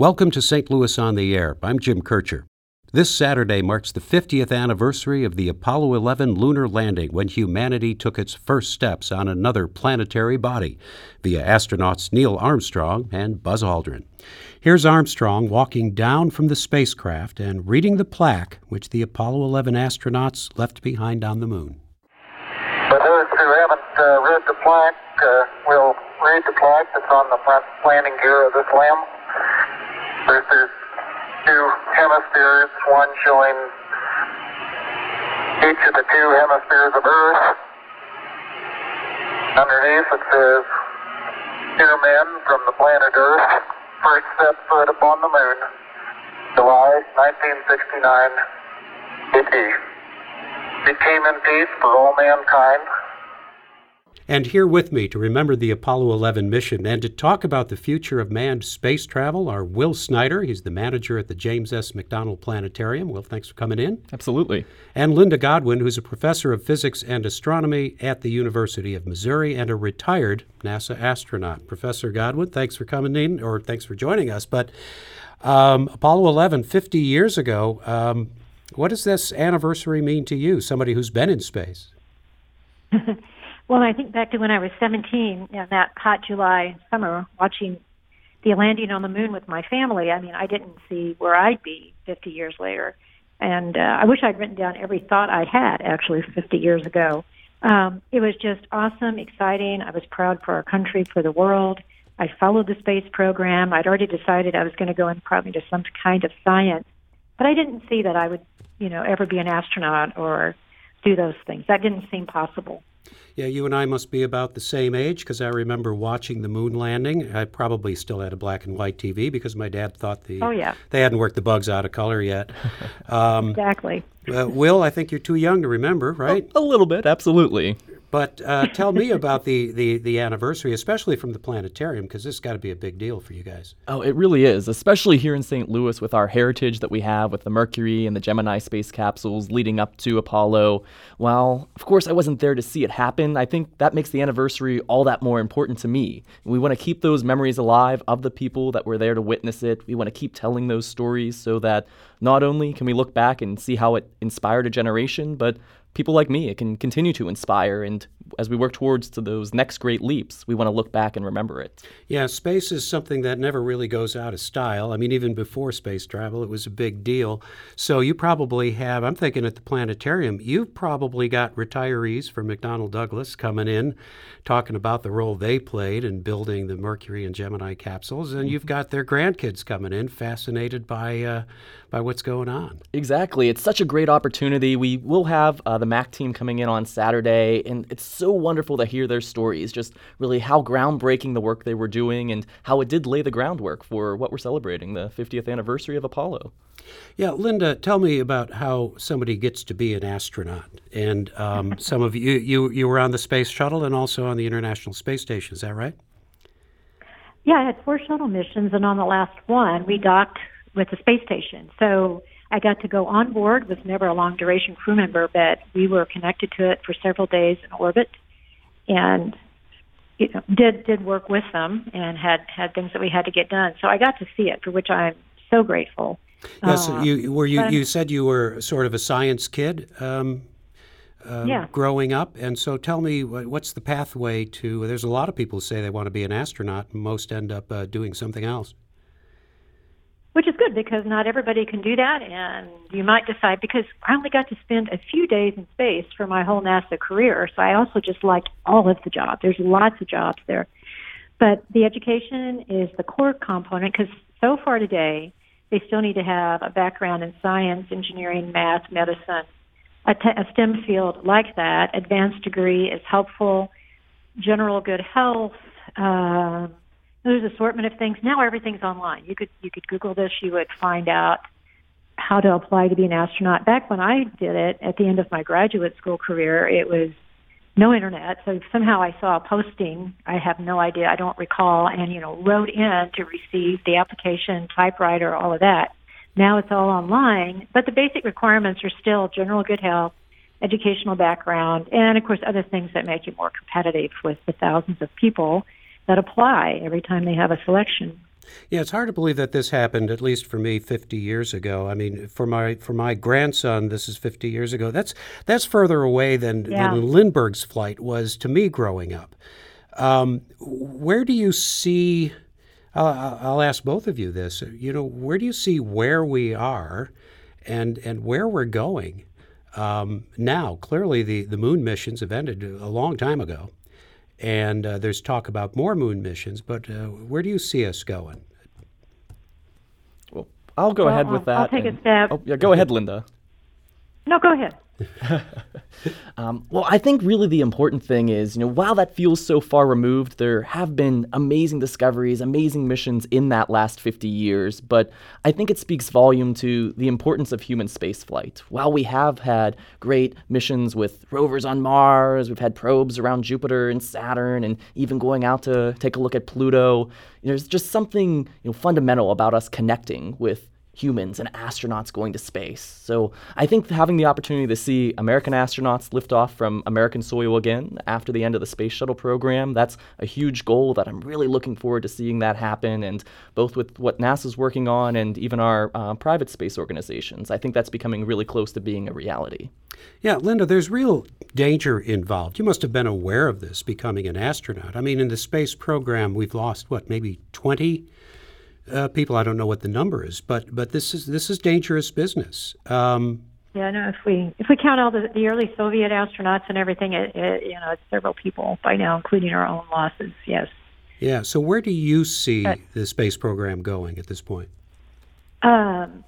Welcome to St. Louis on the Air. I'm Jim Kircher. This Saturday marks the 50th anniversary of the Apollo 11 lunar landing when humanity took its first steps on another planetary body via astronauts Neil Armstrong and Buzz Aldrin. Here's Armstrong walking down from the spacecraft and reading the plaque which the Apollo 11 astronauts left behind on the moon. For those who haven't uh, read the plaque, uh, we'll read the plaque that's on the front landing gear of this LEM. This is two hemispheres, one showing each of the two hemispheres of Earth. Underneath it says, Dear men from the planet Earth, first set foot upon the moon, July 1969 AD. It came in peace for all mankind. And here with me to remember the Apollo 11 mission and to talk about the future of manned space travel are Will Snyder. He's the manager at the James S. McDonnell Planetarium. Will, thanks for coming in. Absolutely. And Linda Godwin, who's a professor of physics and astronomy at the University of Missouri and a retired NASA astronaut. Professor Godwin, thanks for coming in, or thanks for joining us. But um, Apollo 11, 50 years ago, um, what does this anniversary mean to you, somebody who's been in space? Well, I think back to when I was 17 in that hot July summer watching the landing on the moon with my family. I mean, I didn't see where I'd be 50 years later. And uh, I wish I'd written down every thought I had actually 50 years ago. Um, it was just awesome, exciting. I was proud for our country, for the world. I followed the space program. I'd already decided I was going to go in probably to some kind of science, but I didn't see that I would, you know, ever be an astronaut or do those things. That didn't seem possible. Yeah, you and I must be about the same age because I remember watching the moon landing. I probably still had a black and white TV because my dad thought the oh yeah they hadn't worked the bugs out of color yet. Um, exactly. Uh, Will, I think you're too young to remember, right? A, a little bit, absolutely. But uh, tell me about the, the, the anniversary, especially from the planetarium, because this has got to be a big deal for you guys. Oh, it really is, especially here in St. Louis with our heritage that we have with the Mercury and the Gemini space capsules leading up to Apollo. While, of course, I wasn't there to see it happen, I think that makes the anniversary all that more important to me. We want to keep those memories alive of the people that were there to witness it. We want to keep telling those stories so that not only can we look back and see how it inspired a generation, but people like me, it can continue to inspire. And as we work towards to those next great leaps, we want to look back and remember it. Yeah, space is something that never really goes out of style. I mean, even before space travel, it was a big deal. So you probably have, I'm thinking at the planetarium, you've probably got retirees from McDonnell Douglas coming in talking about the role they played in building the Mercury and Gemini capsules, and you've got their grandkids coming in fascinated by uh, by what's going on. Exactly. It's such a great opportunity. We will have uh, the MAC team coming in on Saturday, and it's so wonderful to hear their stories, just really how groundbreaking the work they were doing and how it did lay the groundwork for what we're celebrating, the 50th anniversary of Apollo. Yeah, Linda, tell me about how somebody gets to be an astronaut. And um, some of you, you, you were on the space shuttle and also on the International Space Station. Is that right? Yeah, I had four shuttle missions, and on the last one, we docked with the space station. So I got to go on board. Was never a long duration crew member, but we were connected to it for several days in orbit, and you know, did did work with them and had had things that we had to get done. So I got to see it, for which I'm so grateful. Yes, uh, you were you. You said you were sort of a science kid. Um, uh, yeah. growing up. And so tell me, what's the pathway to? There's a lot of people who say they want to be an astronaut, most end up uh, doing something else. Which is good because not everybody can do that, and you might decide because I only got to spend a few days in space for my whole NASA career, so I also just liked all of the jobs. There's lots of jobs there. But the education is the core component because so far today, they still need to have a background in science, engineering, math, medicine, a, t- a STEM field like that. Advanced degree is helpful. General good health. Uh, there's assortment of things. Now everything's online. You could you could Google this. You would find out how to apply to be an astronaut. Back when I did it at the end of my graduate school career, it was no internet. So somehow I saw a posting. I have no idea. I don't recall. And, you know, wrote in to receive the application, typewriter, all of that. Now it's all online. But the basic requirements are still general good health, educational background, and of course other things that make you more competitive with the thousands of people that apply every time they have a selection. Yeah, it's hard to believe that this happened, at least for me, 50 years ago. I mean, for my for my grandson, this is 50 years ago. That's that's further away than, Yeah. than Lindbergh's flight was to me growing up. Um, where do you see? Uh, I'll ask both of you this. You know, where do you see where we are, and and where we're going um, now? Clearly, the the moon missions have ended a long time ago, and uh, there's talk about more moon missions. But uh, where do you see us going? Well, I'll go Well, ahead I'll- with that. I'll take a and- stab. Oh, yeah, go ahead, Linda. No, go ahead. Um, well, I think really the important thing is, you know, while that feels so far removed, there have been amazing discoveries, amazing missions in that last 50 years. But I think it speaks volume to the importance of human spaceflight. While we have had great missions with rovers on Mars, we've had probes around Jupiter and Saturn, and even going out to take a look at Pluto, there's just something you know, fundamental about us connecting with humans and astronauts going to space. So I think having the opportunity to see American astronauts lift off from American soil again after the end of the space shuttle program, that's a huge goal that I'm really looking forward to seeing that happen. And both with what NASA's working on and even our uh, private space organizations, I think that's becoming really close to being a reality. Yeah, Linda, there's real danger involved. You must have been aware of this becoming an astronaut. I mean, in the space program, we've lost what, maybe 20 uh, people. I don't know what the number is, but but this is this is dangerous business. Um, Yeah, no. If we if we count all the, the early Soviet astronauts and everything, it, it, you know, it's several people by now, including our own losses. Yes. yeah. So where do you see Uh, the space program going at this point? Um,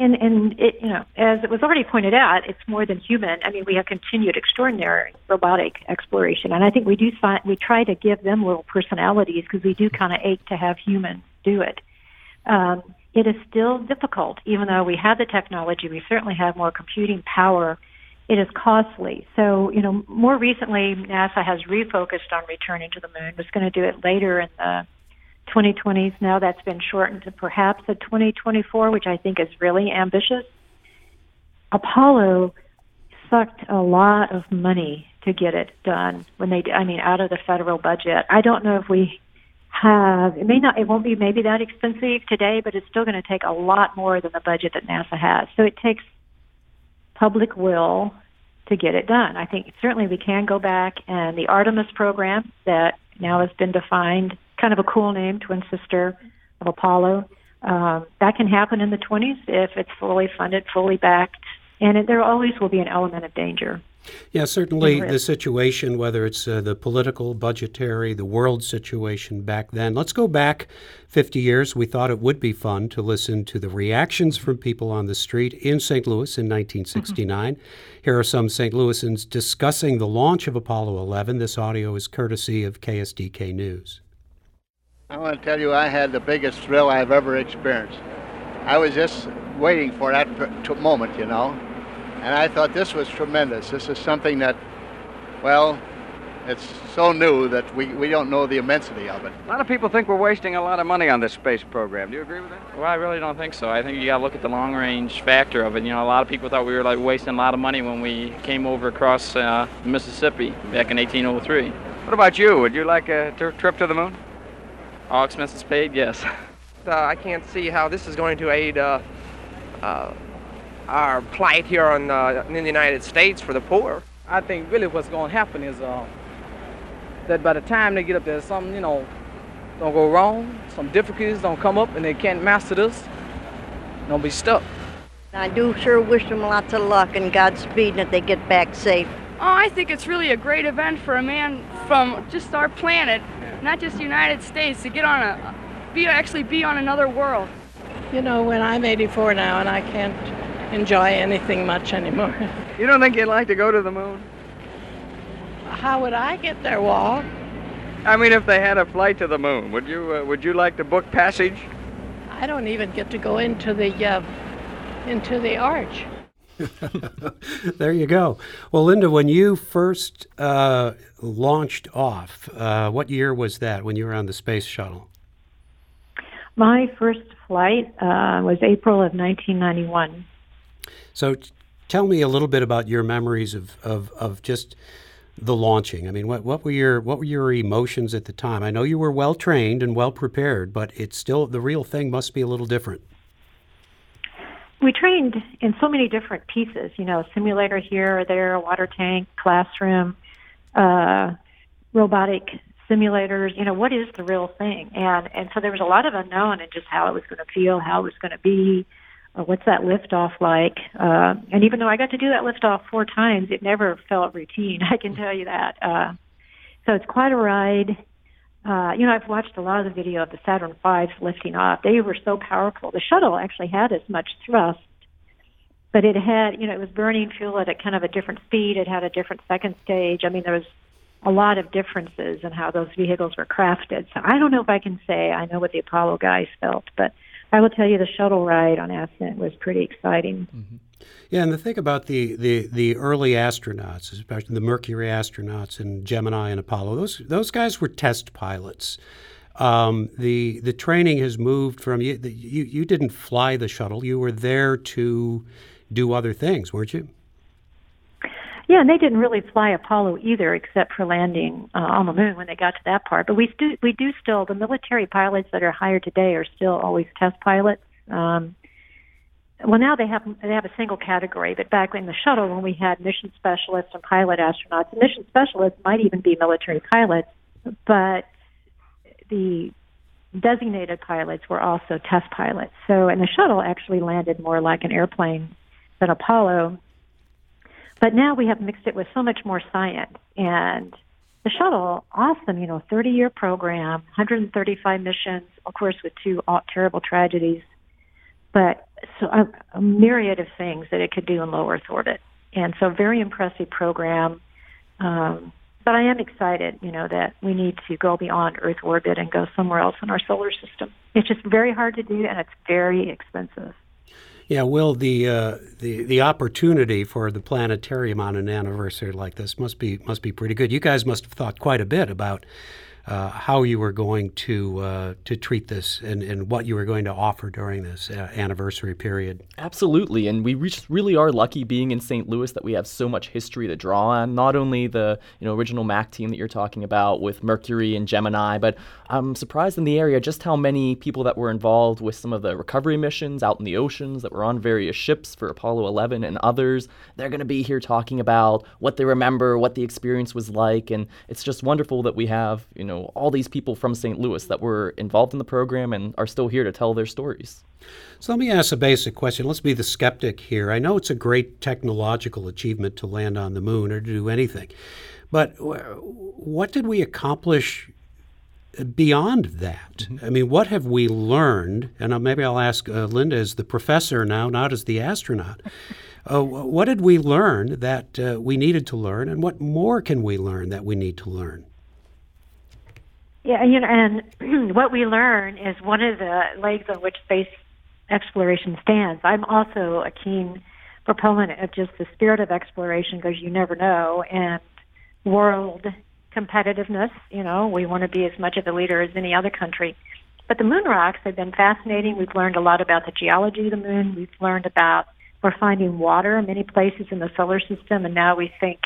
and and it, you know, as it was already pointed out, it's more than human. I mean, we have continued extraordinary robotic exploration, and I think we do find we try to give them little personalities because we do kind of ache to have humans do it. Um, it is still difficult, even though we have the technology. We certainly have more computing power. It is costly. So, you know, more recently, NASA has refocused on returning to the moon. Was going to do it later in the 2020s. Now that's been shortened to perhaps a 2024, which I think is really ambitious. Apollo sucked a lot of money to get it done when they, I mean, out of the federal budget. I don't know if we have, it may not, it won't be maybe that expensive today, but it's still going to take a lot more than the budget that NASA has. So it takes public will to get it done. I think certainly we can go back and the Artemis program that now has been defined, kind of a cool name, twin sister of Apollo. Um, that can happen in the 20s if it's fully funded, fully backed, and it, there always will be an element of danger. Yeah, certainly the situation, whether it's uh, the political, budgetary, the world situation back then. Let's go back 50 years. We thought it would be fun to listen to the reactions from people on the street in St. Louis in 1969. Here are some St. Louisans discussing the launch of Apollo 11. This audio is courtesy of KSDK News. I want to tell you, I had the biggest thrill I've ever experienced. I was just waiting for that moment, you know, and I thought this was tremendous. This is something that, well, it's so new that we, we don't know the immensity of it. A lot of people think we're wasting a lot of money on this space program. Do you agree with that? Well, I really don't think so. I think you got to look at the long range factor of it. You know, a lot of people thought we were like wasting a lot of money when we came over across uh, Mississippi back in 1803. What about you? Would you like a t- trip to the moon? All expenses paid, yes. Uh, I can't see how this is going to aid uh, uh, our plight here on, uh, in the United States for the poor. I think really what's going to happen is uh, that by the time they get up there, something, you know, don't go wrong, some difficulties don't come up, and they can't master this, don't be stuck. I do sure wish them lots of luck and Godspeed and that they get back safe. Oh, I think it's really a great event for a man from just our planet, not just the United States, to get on a, be actually be on another world. You know, when I'm 84 now and I can't enjoy anything much anymore. You don't think you'd like to go to the moon? How would I get there, Walt? I mean, if they had a flight to the moon, would you uh, would you like to book passage? I don't even get to go into the uh, into the arch. there you go. Well, Linda, when you first uh, launched off, uh, what year was that when you were on the space shuttle? My first flight uh, was April of 1991. So t- tell me a little bit about your memories of, of, of just the launching? I mean, what, what were your what were your emotions at the time? I know you were well trained and well prepared, but it's still the real thing must be a little different. We trained in so many different pieces, you know, simulator here or there, water tank, classroom, uh, robotic simulators, you know, what is the real thing? And and so there was a lot of unknown and just how it was going to feel, how it was going to be, uh, what's that liftoff like? Uh, and even though I got to do that liftoff four times, it never felt routine. I can tell you that. Uh, so it's quite a ride. Uh, you know, I've watched a lot of the video of the Saturn V's lifting off. They were so powerful. The shuttle actually had as much thrust, but it had, you know, it was burning fuel at a kind of a different speed. It had a different second stage. I mean, there was a lot of differences in how those vehicles were crafted. So I don't know if I can say I know what the Apollo guys felt, but I will tell you the shuttle ride on Ascent was pretty exciting. Mm-hmm. Yeah, and the thing about the, the, the early astronauts, especially the Mercury astronauts and Gemini and Apollo, those those guys were test pilots. Um, the the training has moved from you, you. You didn't fly the shuttle; you were there to do other things, weren't you? Yeah, and they didn't really fly Apollo either, except for landing uh, on the moon when they got to that part. But we do we do still the military pilots that are hired today are still always test pilots. Um, well, now they have they have a single category, but back in the shuttle when we had mission specialists and pilot astronauts, mission specialists might even be military pilots, but the designated pilots were also test pilots. So, and the shuttle actually landed more like an airplane than Apollo but now we have mixed it with so much more science. And the shuttle, awesome, you know, 30 year program, 135 missions, of course, with two terrible tragedies, but so a, a myriad of things that it could do in low Earth orbit. And so, very impressive program. Um, but I am excited, you know, that we need to go beyond Earth orbit and go somewhere else in our solar system. It's just very hard to do, and it's very expensive. Yeah, Will, the uh, the the opportunity for the planetarium on an anniversary like this must be must be pretty good. You guys must have thought quite a bit about uh, how you were going to uh, to treat this and, and what you were going to offer during this uh, anniversary period. Absolutely, and we really are lucky being in St. Louis that we have so much history to draw on. Not only the you know original Mac team that you're talking about with Mercury and Gemini, but I'm surprised in the area just how many people that were involved with some of the recovery missions out in the oceans that were on various ships for Apollo 11 and others. They're going to be here talking about what they remember, what the experience was like, and it's just wonderful that we have you know all these people from St. Louis that were involved in the program and are still here to tell their stories. So let me ask a basic question. Let's be the skeptic here. I know it's a great technological achievement to land on the moon or to do anything, but what did we accomplish beyond that? Mm-hmm. I mean, what have we learned? And maybe I'll ask uh, Linda as the professor now, not as the astronaut. Uh, what did we learn that uh, we needed to learn, and what more can we learn that we need to learn? Yeah, you know, and what we learn is one of the legs on which space exploration stands. I'm also a keen proponent of just the spirit of exploration because you never know, and world competitiveness. You know, we want to be as much of a leader as any other country. But the moon rocks have been fascinating. We've learned a lot about the geology of the moon. We've learned about we're finding water in many places in the solar system, and now we think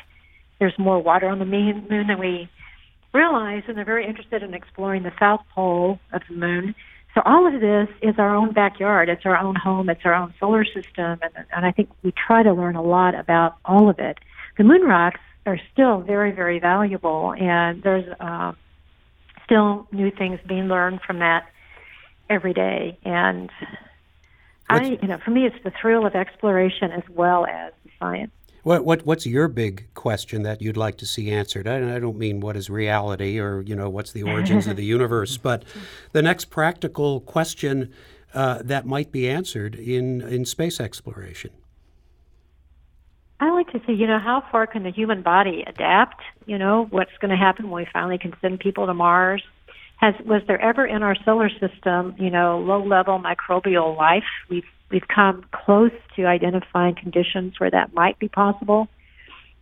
there's more water on the moon than we realize, and they're very interested in exploring the south pole of the moon. So all of this is our own backyard. It's our own home. It's our own solar system, and, and I think we try to learn a lot about all of it. The moon rocks are still very, very valuable, and there's uh, still new things being learned from that every day. And I, you know, for me, it's the thrill of exploration as well as the science. What, what what's your big question that you'd like to see answered? I, I don't mean what is reality or you know what's the origins of the universe, but the next practical question uh, that might be answered in in space exploration. I like to say, you know, how far can the human body adapt? You know, what's going to happen when we finally can send people to Mars? Has was there ever in our solar system, you know, low level microbial life? We've we've come close to identifying conditions where that might be possible.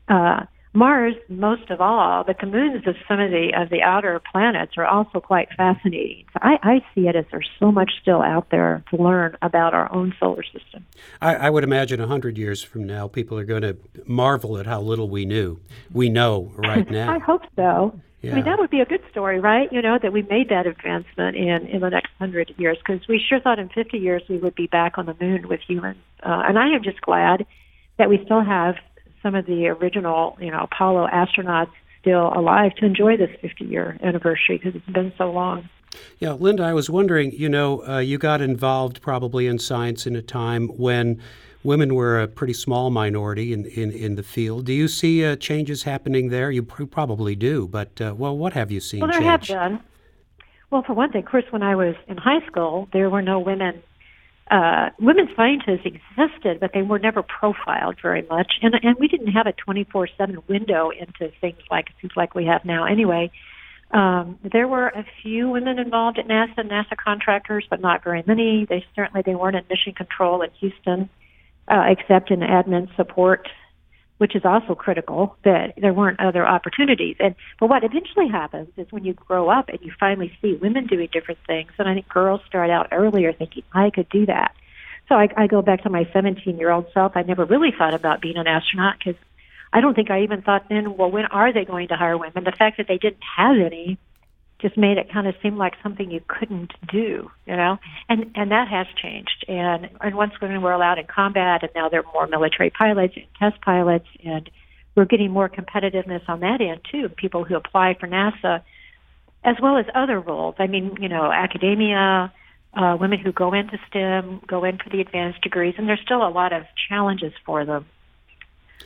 Uh, Mars, most of all, but the moons of some of the of the outer planets are also quite fascinating. So I, I see it as there's so much still out there to learn about our own solar system. I, I would imagine a hundred years from now, people are going to marvel at how little we knew. We know right now. I hope so. Yeah. I mean, that would be a good story, right? You know, that we made that advancement in in the next hundred years, because we sure thought in 50 years we would be back on the moon with humans. Uh, and I am just glad that we still have some of the original, you know, Apollo astronauts still alive to enjoy this 50 year anniversary because it's been so long. Yeah, Linda, I was wondering, you know, uh, you got involved probably in science in a time when women were a pretty small minority in, in, in the field. Do you see uh, changes happening there? You pr- probably do, but, uh, well, what have you seen Well, there change? have been. Well, for one thing, Chris, when I was in high school, there were no women uh, women scientists existed, but they were never profiled very much, and and we didn't have a 24/7 window into things like seems like we have now. Anyway, um, there were a few women involved at NASA, NASA contractors, but not very many. They certainly they weren't in mission control in Houston, uh, except in admin support which is also critical that there weren't other opportunities. And but what eventually happens is when you grow up and you finally see women doing different things, and I think girls start out earlier thinking I could do that. So I, I go back to my 17 year old self. I never really thought about being an astronaut because I don't think I even thought then, well, when are they going to hire women? The fact that they didn't have any just made it kind of seem like something you couldn't do, you know. And and that has changed. And and once women were allowed in combat, and now there are more military pilots and test pilots, and we're getting more competitiveness on that end too. People who apply for NASA, as well as other roles. I mean, you know, academia. Uh, women who go into STEM go in for the advanced degrees, and there's still a lot of challenges for them.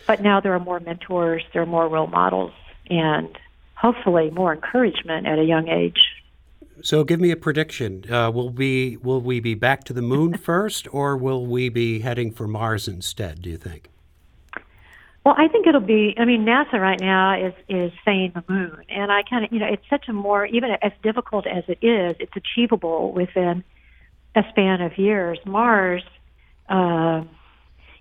But now there are more mentors, there are more role models, and hopefully more encouragement at a young age. So, give me a prediction. Uh, will we will we be back to the moon first, or will we be heading for Mars instead? Do you think? Well, I think it'll be. I mean, NASA right now is is saying the moon, and I kind of, you know, it's such a more even as difficult as it is, it's achievable within a span of years. Mars, uh,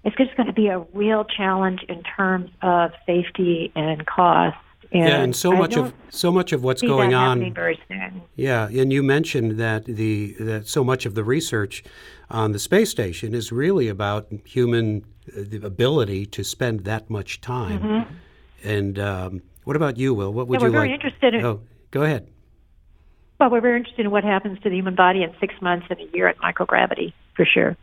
it's just going to be a real challenge in terms of safety and cost. And yeah, and so I much of so much of what's going on. happening very soon. Yeah, and you mentioned that the that so much of the research on the space station is really about human uh, the ability to spend that much time. Mhm. And um, what about you, Will? What would Yeah, you like? interested in- Oh, go ahead. Well, we're very interested in what happens to the human body in six months and a year at microgravity, for sure.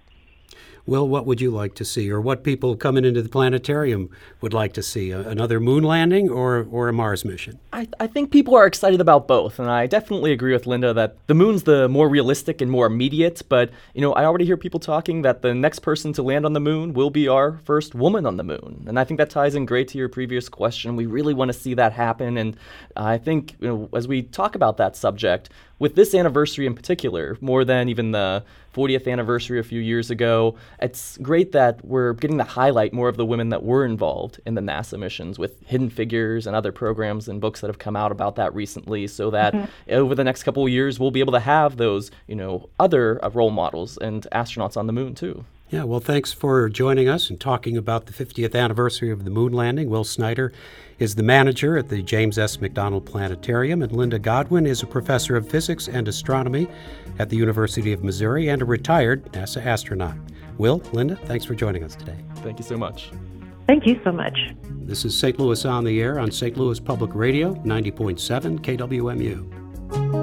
Will, what would you like to see, or what people coming into the planetarium would like to see? A, another moon landing or or a Mars mission? I, I think people are excited about both, and I definitely agree with Linda that the moon's the more realistic and more immediate. But you know, I already hear people talking that the next person to land on the moon will be our first woman on the moon, and I think that ties in great to your previous question. We really want to see that happen, and I think you know, as we talk about that subject, with this anniversary in particular, more than even the 40th anniversary a few years ago, it's great that we're getting to highlight more of the women that were involved in the NASA missions with Hidden Figures and other programs and books that have come out about that recently, so that Mhm. over the next couple of years we'll be able to have those, you know, other uh, role models and astronauts on the moon too. Yeah, well, thanks for joining us and talking about the 50th anniversary of the moon landing. Will Snyder is the manager at the James S. McDonnell Planetarium, and Linda Godwin is a professor of physics and astronomy at the University of Missouri and a retired NASA astronaut. Will, Linda, thanks for joining us today. Thank you so much. Thank you so much. This is St. Louis on the Air on St. Louis Public Radio, 90.7 KWMU.